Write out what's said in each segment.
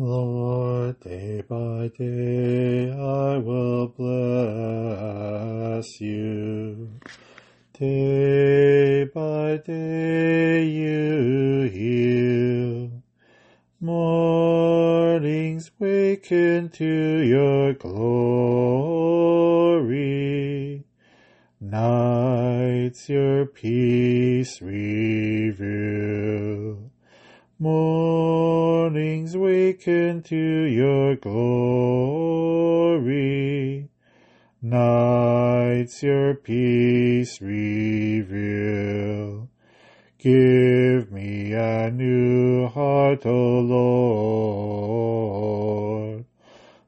Lord, day by day I will bless you. Day by day you heal. Mornings waken to your glory. Nights your peace reveal. Mornings waken to your glory. Nights your peace reveal. Give me a new heart, O Lord.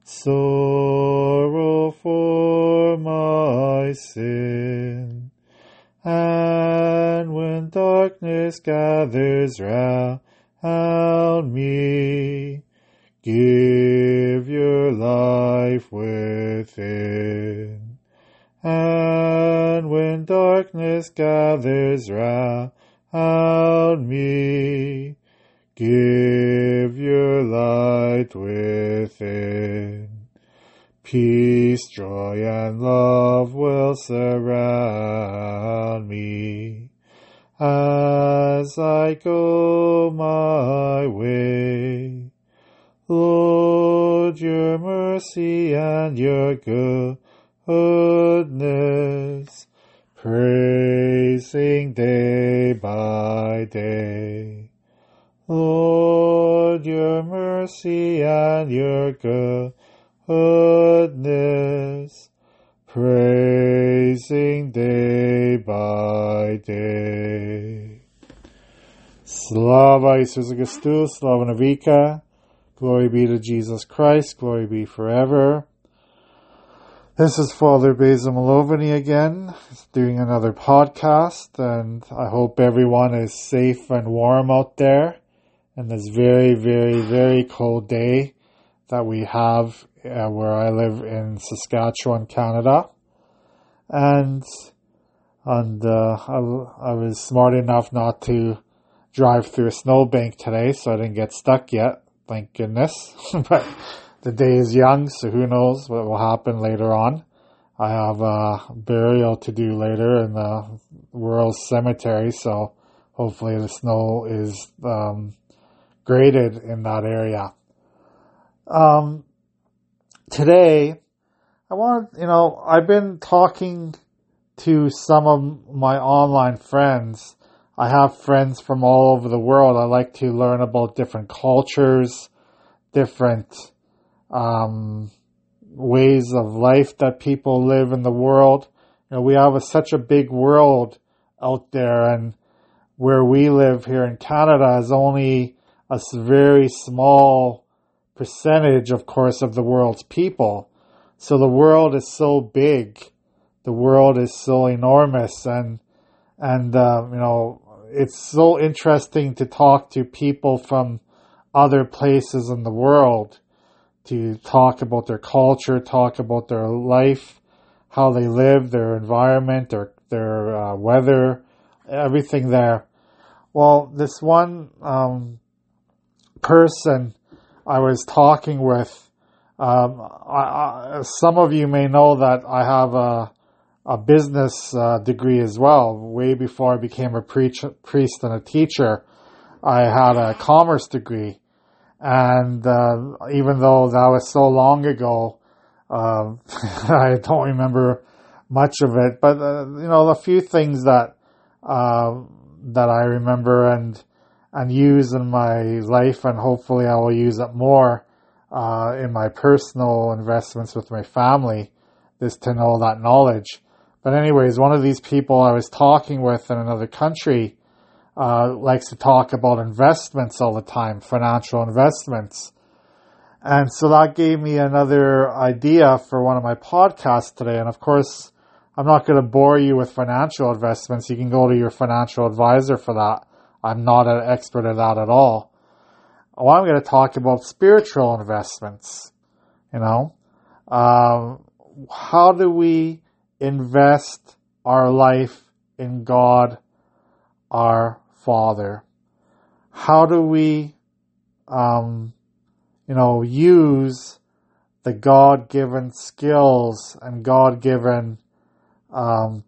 Sorrow for my sin. And when darkness gathers round me, give your life within. And when darkness gathers round me, give your light within. Peace, joy, and love will surround me as I go my way. Lord, your mercy and your goodness, praising day by day. Lord, your mercy and your goodness, praising day by day. Slava Isus Christus, Slava Navika, glory be to Jesus Christ, glory be forever. This is Father Basil Malovany again, doing another podcast, and I hope everyone is safe and warm out there in this very, very, very cold day that we have uh, where I live in Saskatchewan, Canada. And, and, uh, I, I was smart enough not to drive through a snowbank today, so I didn't get stuck yet. Thank goodness. but the day is young, so who knows what will happen later on. I have a burial to do later in the rural cemetery, so hopefully the snow is um, graded in that area. Um, today, I want, you know, I've been talking to some of my online friends. I have friends from all over the world. I like to learn about different cultures, different um, ways of life that people live in the world. You know, we have a, such a big world out there, and where we live here in Canada is only a very small percentage, of course, of the world's people. So the world is so big, the world is so enormous, and and uh, you know it's so interesting to talk to people from other places in the world to talk about their culture, talk about their life, how they live, their environment, their their uh, weather, everything there. Well, this one um, person I was talking with, um, I, I, some of you may know that I have a a business uh, degree as well. Way before I became a preach, priest and a teacher, I had a commerce degree and uh, even though that was so long ago, uh, I don't remember much of it. But uh, you know, a few things that uh, that I remember and and use in my life, and hopefully I will use it more uh, in my personal investments with my family, is to know that knowledge. But anyways, one of these people I was talking with in another country uh, likes to talk about investments all the time, financial investments. And so that gave me another idea for one of my podcasts today. And of course, I'm not going to bore you with financial investments. You can go to your financial advisor for that. I'm not an expert at that at all. Well, I'm going to talk about spiritual investments. You know, um, how do we invest our life in God, our Father? How do we um, you know, use the God given skills and God given um,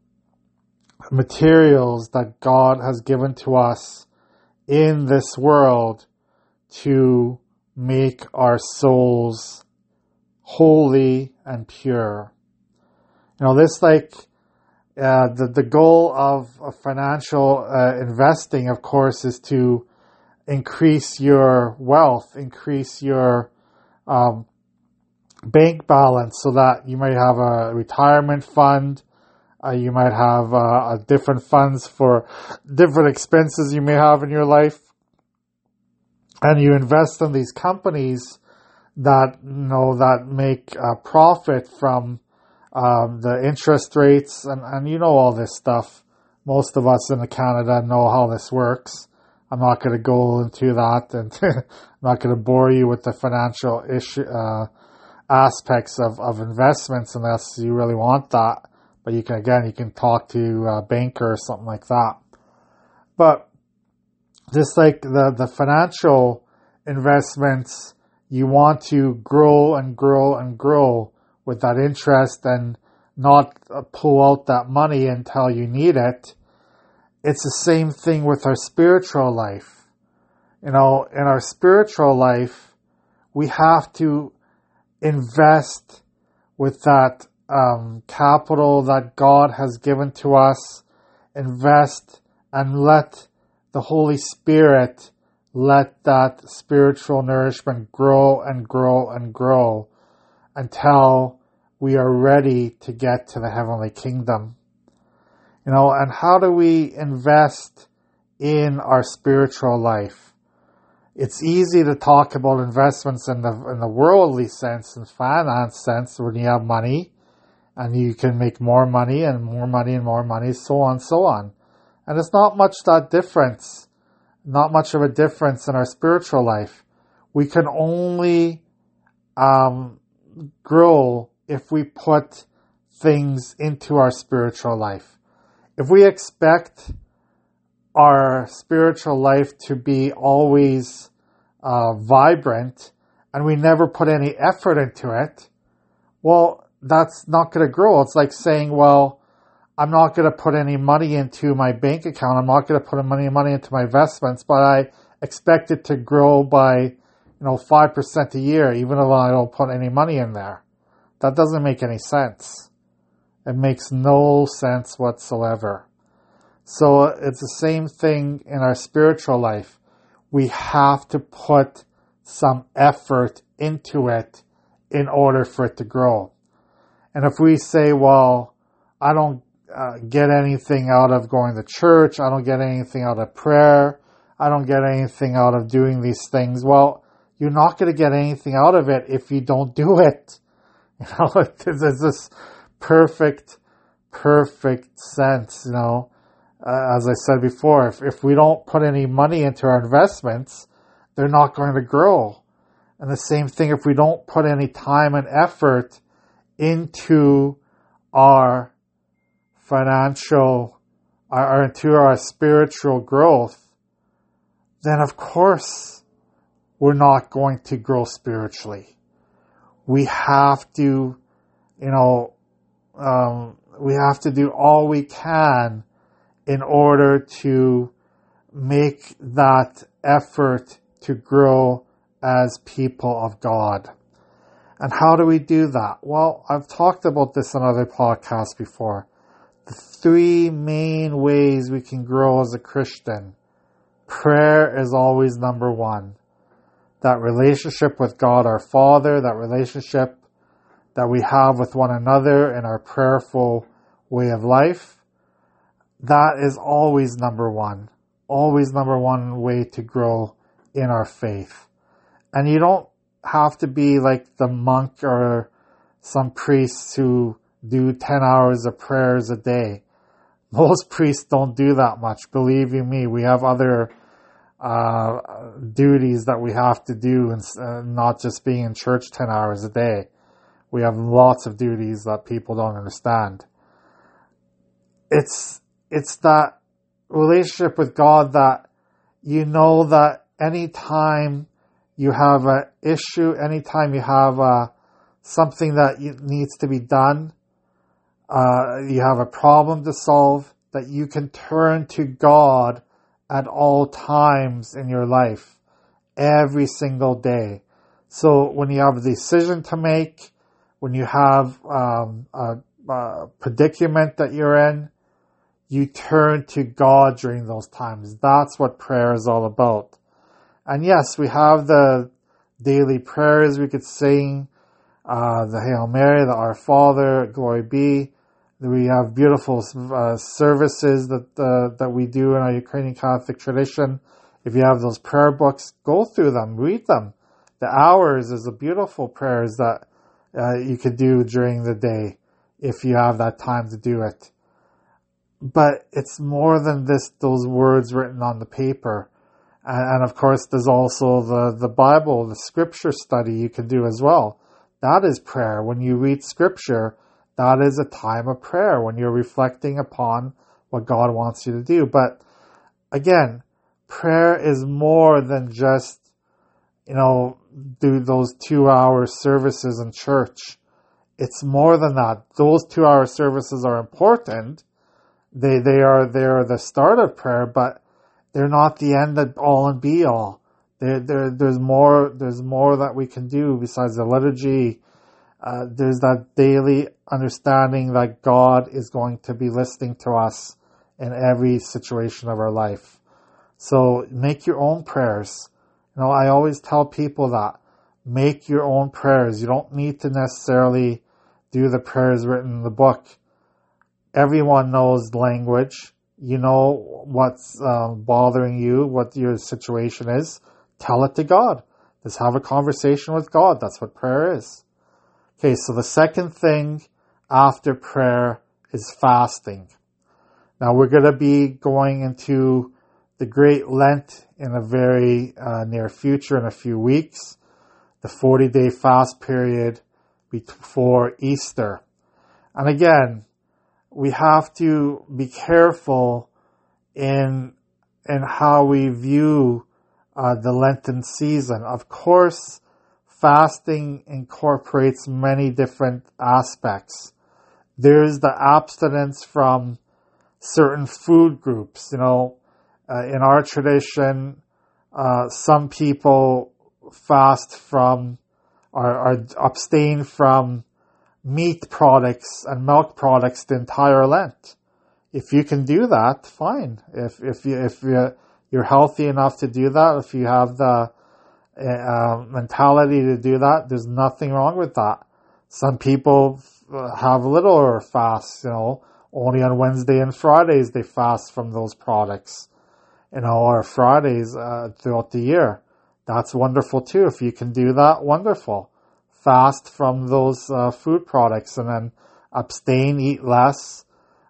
materials that God has given to us in this world to make our souls holy and pure. You know, this like uh, the the goal of, of financial uh, investing, of course, is to increase your wealth, increase your um, bank balance, so that you might have a retirement fund. Uh, you might have uh, different funds for different expenses you may have in your life, and you invest in these companies that you know that make a profit from um, the interest rates, and, and you know all this stuff. Most of us in Canada know how this works. I'm not going to go into that, and I'm not going to bore you with the financial issue uh, aspects of, of investments unless you really want that. But you can again, you can talk to a banker or something like that. But just like the the financial investments, you want to grow and grow and grow with that interest and not pull out that money until you need it. It's the same thing with our spiritual life. You know, in our spiritual life, we have to invest with that um, capital that God has given to us, invest and let the Holy Spirit let that spiritual nourishment grow and grow and grow until we are ready to get to the heavenly kingdom. You know, and how do we invest in our spiritual life? It's easy to talk about investments in the in the worldly sense and finance sense when you have money and you can make more money and more money and more money, so on, so on. And it's not much that difference, not much of a difference in our spiritual life. We can only um, grow if we put things into our spiritual life. If we expect our spiritual life to be always uh, vibrant and we never put any effort into it, well, that's not going to grow. It's like saying, well, I'm not going to put any money into my bank account. I'm not going to put any money into my investments, but I expect it to grow by, you know, 5% a year, even though I don't put any money in there. That doesn't make any sense. It makes no sense whatsoever. So uh, it's the same thing in our spiritual life. We have to put some effort into it in order for it to grow. And if we say, well, I don't uh, get anything out of going to church, I don't get anything out of prayer, I don't get anything out of doing these things, well, you're not going to get anything out of it if you don't do it. You know, there's this perfect, perfect sense, you know. Uh, as I said before, if, if we don't put any money into our investments, they're not going to grow. And the same thing if we don't put any time and effort into our financial or into our spiritual growth, then of course we're not going to grow spiritually we have to, you know, um, we have to do all we can in order to make that effort to grow as people of God. And how do we do that? Well, I've talked about this in other podcasts before. The three main ways we can grow as a Christian. Prayer is always number one that relationship with God our Father, that relationship that we have with one another in our prayerful way of life, that is always number one. Always number one way to grow in our faith. And you don't have to be like the monk or some priest who do 10 hours of prayers a day. Most priests don't do that much. Believe you me, we have other uh, duties that we have to do and uh, not just being in church 10 hours a day. We have lots of duties that people don't understand. It's, it's that relationship with God that you know that anytime you have an issue, anytime you have uh, something that needs to be done, uh, you have a problem to solve, that you can turn to God at all times in your life, every single day. So when you have a decision to make, when you have um, a, a predicament that you're in, you turn to God during those times. That's what prayer is all about. And yes, we have the daily prayers we could sing, uh, the Hail Mary, the Our Father, Glory Be. We have beautiful uh, services that uh, that we do in our Ukrainian Catholic tradition. If you have those prayer books, go through them, read them. The hours is a beautiful prayers that uh, you could do during the day if you have that time to do it. But it's more than this; those words written on the paper. And, and of course, there's also the, the Bible, the scripture study you can do as well. That is prayer. When you read scripture, that is a time of prayer when you're reflecting upon what God wants you to do. But again, prayer is more than just, you know, do those two hour services in church. It's more than that. Those two hour services are important. They, they are, they are the start of prayer, but they're not the end of all and be all. There, there, there's more, there's more that we can do besides the liturgy. Uh, there's that daily understanding that God is going to be listening to us in every situation of our life. So make your own prayers. You know, I always tell people that make your own prayers. You don't need to necessarily do the prayers written in the book. Everyone knows language you know what's uh, bothering you, what your situation is, tell it to God. Just have a conversation with God. That's what prayer is. Okay, so the second thing after prayer is fasting. Now we're going to be going into the Great Lent in a very uh, near future, in a few weeks, the 40 day fast period before Easter. And again, we have to be careful in in how we view uh, the Lenten season. Of course, fasting incorporates many different aspects. There's the abstinence from certain food groups. You know, uh, in our tradition, uh, some people fast from or, or abstain from meat products and milk products the entire Lent. If you can do that, fine. If if you if you you're healthy enough to do that, if you have the uh, mentality to do that, there's nothing wrong with that. Some people have little or fast, you know, only on Wednesday and Fridays they fast from those products, you know, or Fridays uh, throughout the year. That's wonderful too. If you can do that, wonderful fast from those uh, food products and then abstain, eat less,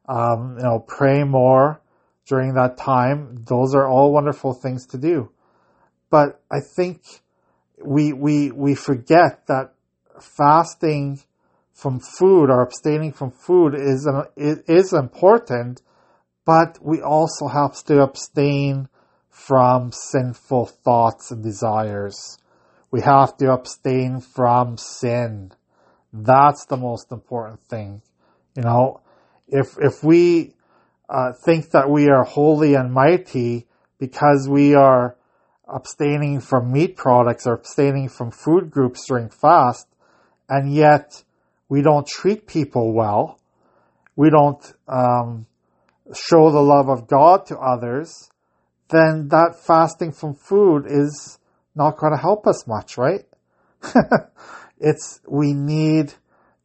um, you know, pray more during that time. Those are all wonderful things to do. But I think we, we, we forget that fasting from food or abstaining from food is, an, is important, but we also have to abstain from sinful thoughts and desires. We have to abstain from sin. That's the most important thing. You know, if, if we uh, think that we are holy and mighty because we are abstaining from meat products or abstaining from food groups during fast, and yet we don't treat people well, we don't um, show the love of God to others, then that fasting from food is not going to help us much, right? it's, we need,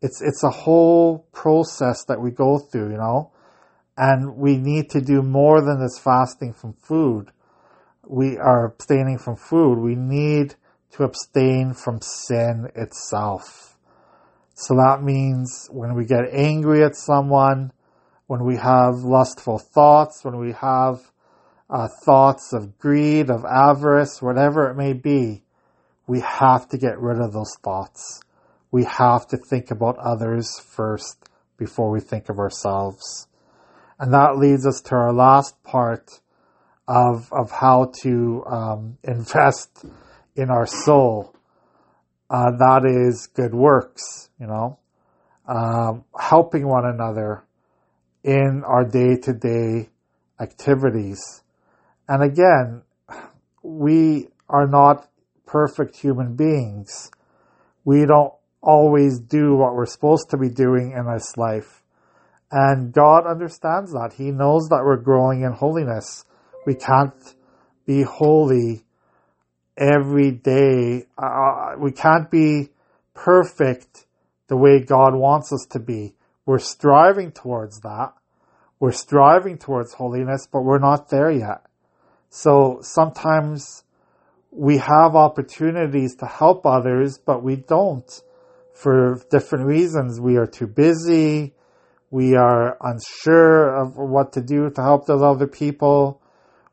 it's, it's a whole process that we go through, you know, and we need to do more than this fasting from food. We are abstaining from food. We need to abstain from sin itself. So that means when we get angry at someone, when we have lustful thoughts, when we have uh, thoughts of greed, of avarice, whatever it may be, we have to get rid of those thoughts. We have to think about others first before we think of ourselves. And that leads us to our last part of, of how to um, invest in our soul. Uh, that is good works, you know, um, helping one another in our day to day activities. And again, we are not perfect human beings. We don't always do what we're supposed to be doing in this life. And God understands that. He knows that we're growing in holiness. We can't be holy every day. Uh, we can't be perfect the way God wants us to be. We're striving towards that. We're striving towards holiness, but we're not there yet. So sometimes we have opportunities to help others, but we don't for different reasons. We are too busy. We are unsure of what to do to help those other people.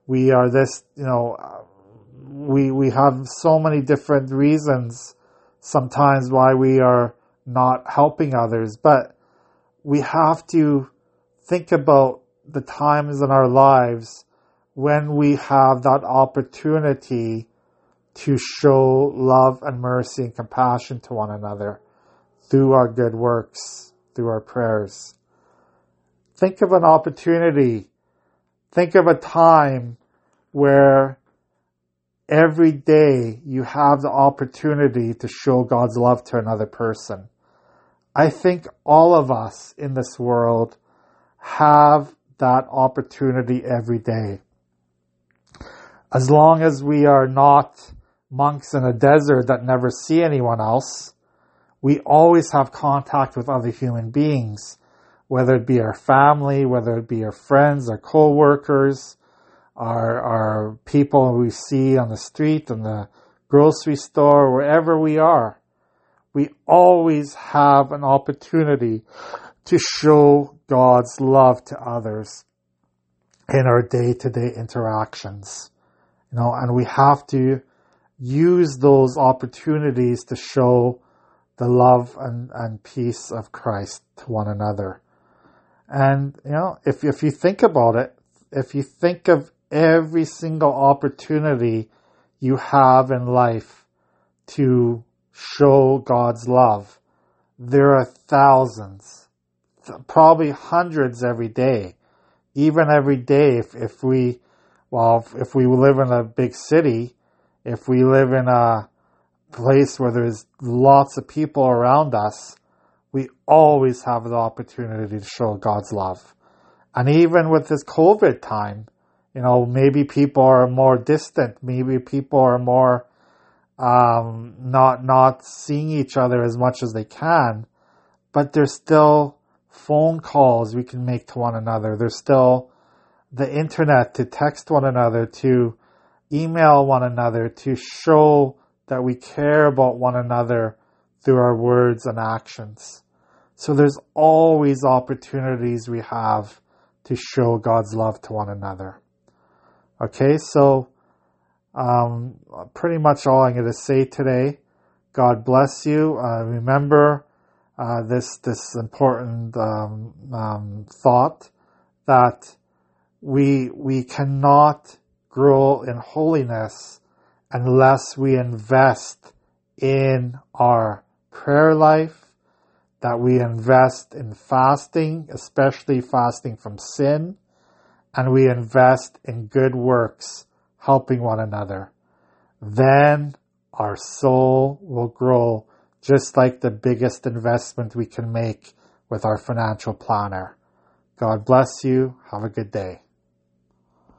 We are this, you know, we, we have so many different reasons sometimes why we are not helping others, but we have to think about the times in our lives when we have that opportunity to show love and mercy and compassion to one another through our good works, through our prayers. Think of an opportunity. Think of a time where every day you have the opportunity to show God's love to another person. I think all of us in this world have that opportunity every day. As long as we are not monks in a desert that never see anyone else, we always have contact with other human beings, whether it be our family, whether it be our friends, our co-workers, our, our people we see on the street, in the grocery store, wherever we are. We always have an opportunity to show God's love to others in our day to day interactions. You know, and we have to use those opportunities to show the love and, and peace of Christ to one another. And, you know, if, if you think about it, if you think of every single opportunity you have in life to show God's love, there are thousands, probably hundreds every day. Even every day, if, if we, well, if, if we live in a big city, if we live in a place where there's lots of people around us, we always have the opportunity to show God's love. And even with this COVID time, you know, maybe people are more distant, maybe people are more um, not not seeing each other as much as they can, but there's still phone calls we can make to one another. There's still the internet to text one another, to email one another, to show that we care about one another through our words and actions. So there's always opportunities we have to show God's love to one another. Okay, so um, pretty much all I'm going to say today. God bless you. Uh, remember uh, this this important um, um, thought that we we cannot grow in holiness unless we invest in our prayer life, that we invest in fasting, especially fasting from sin, and we invest in good works, helping one another. Then our soul will grow just like the biggest investment we can make with our financial planner. God bless you. Have a good day.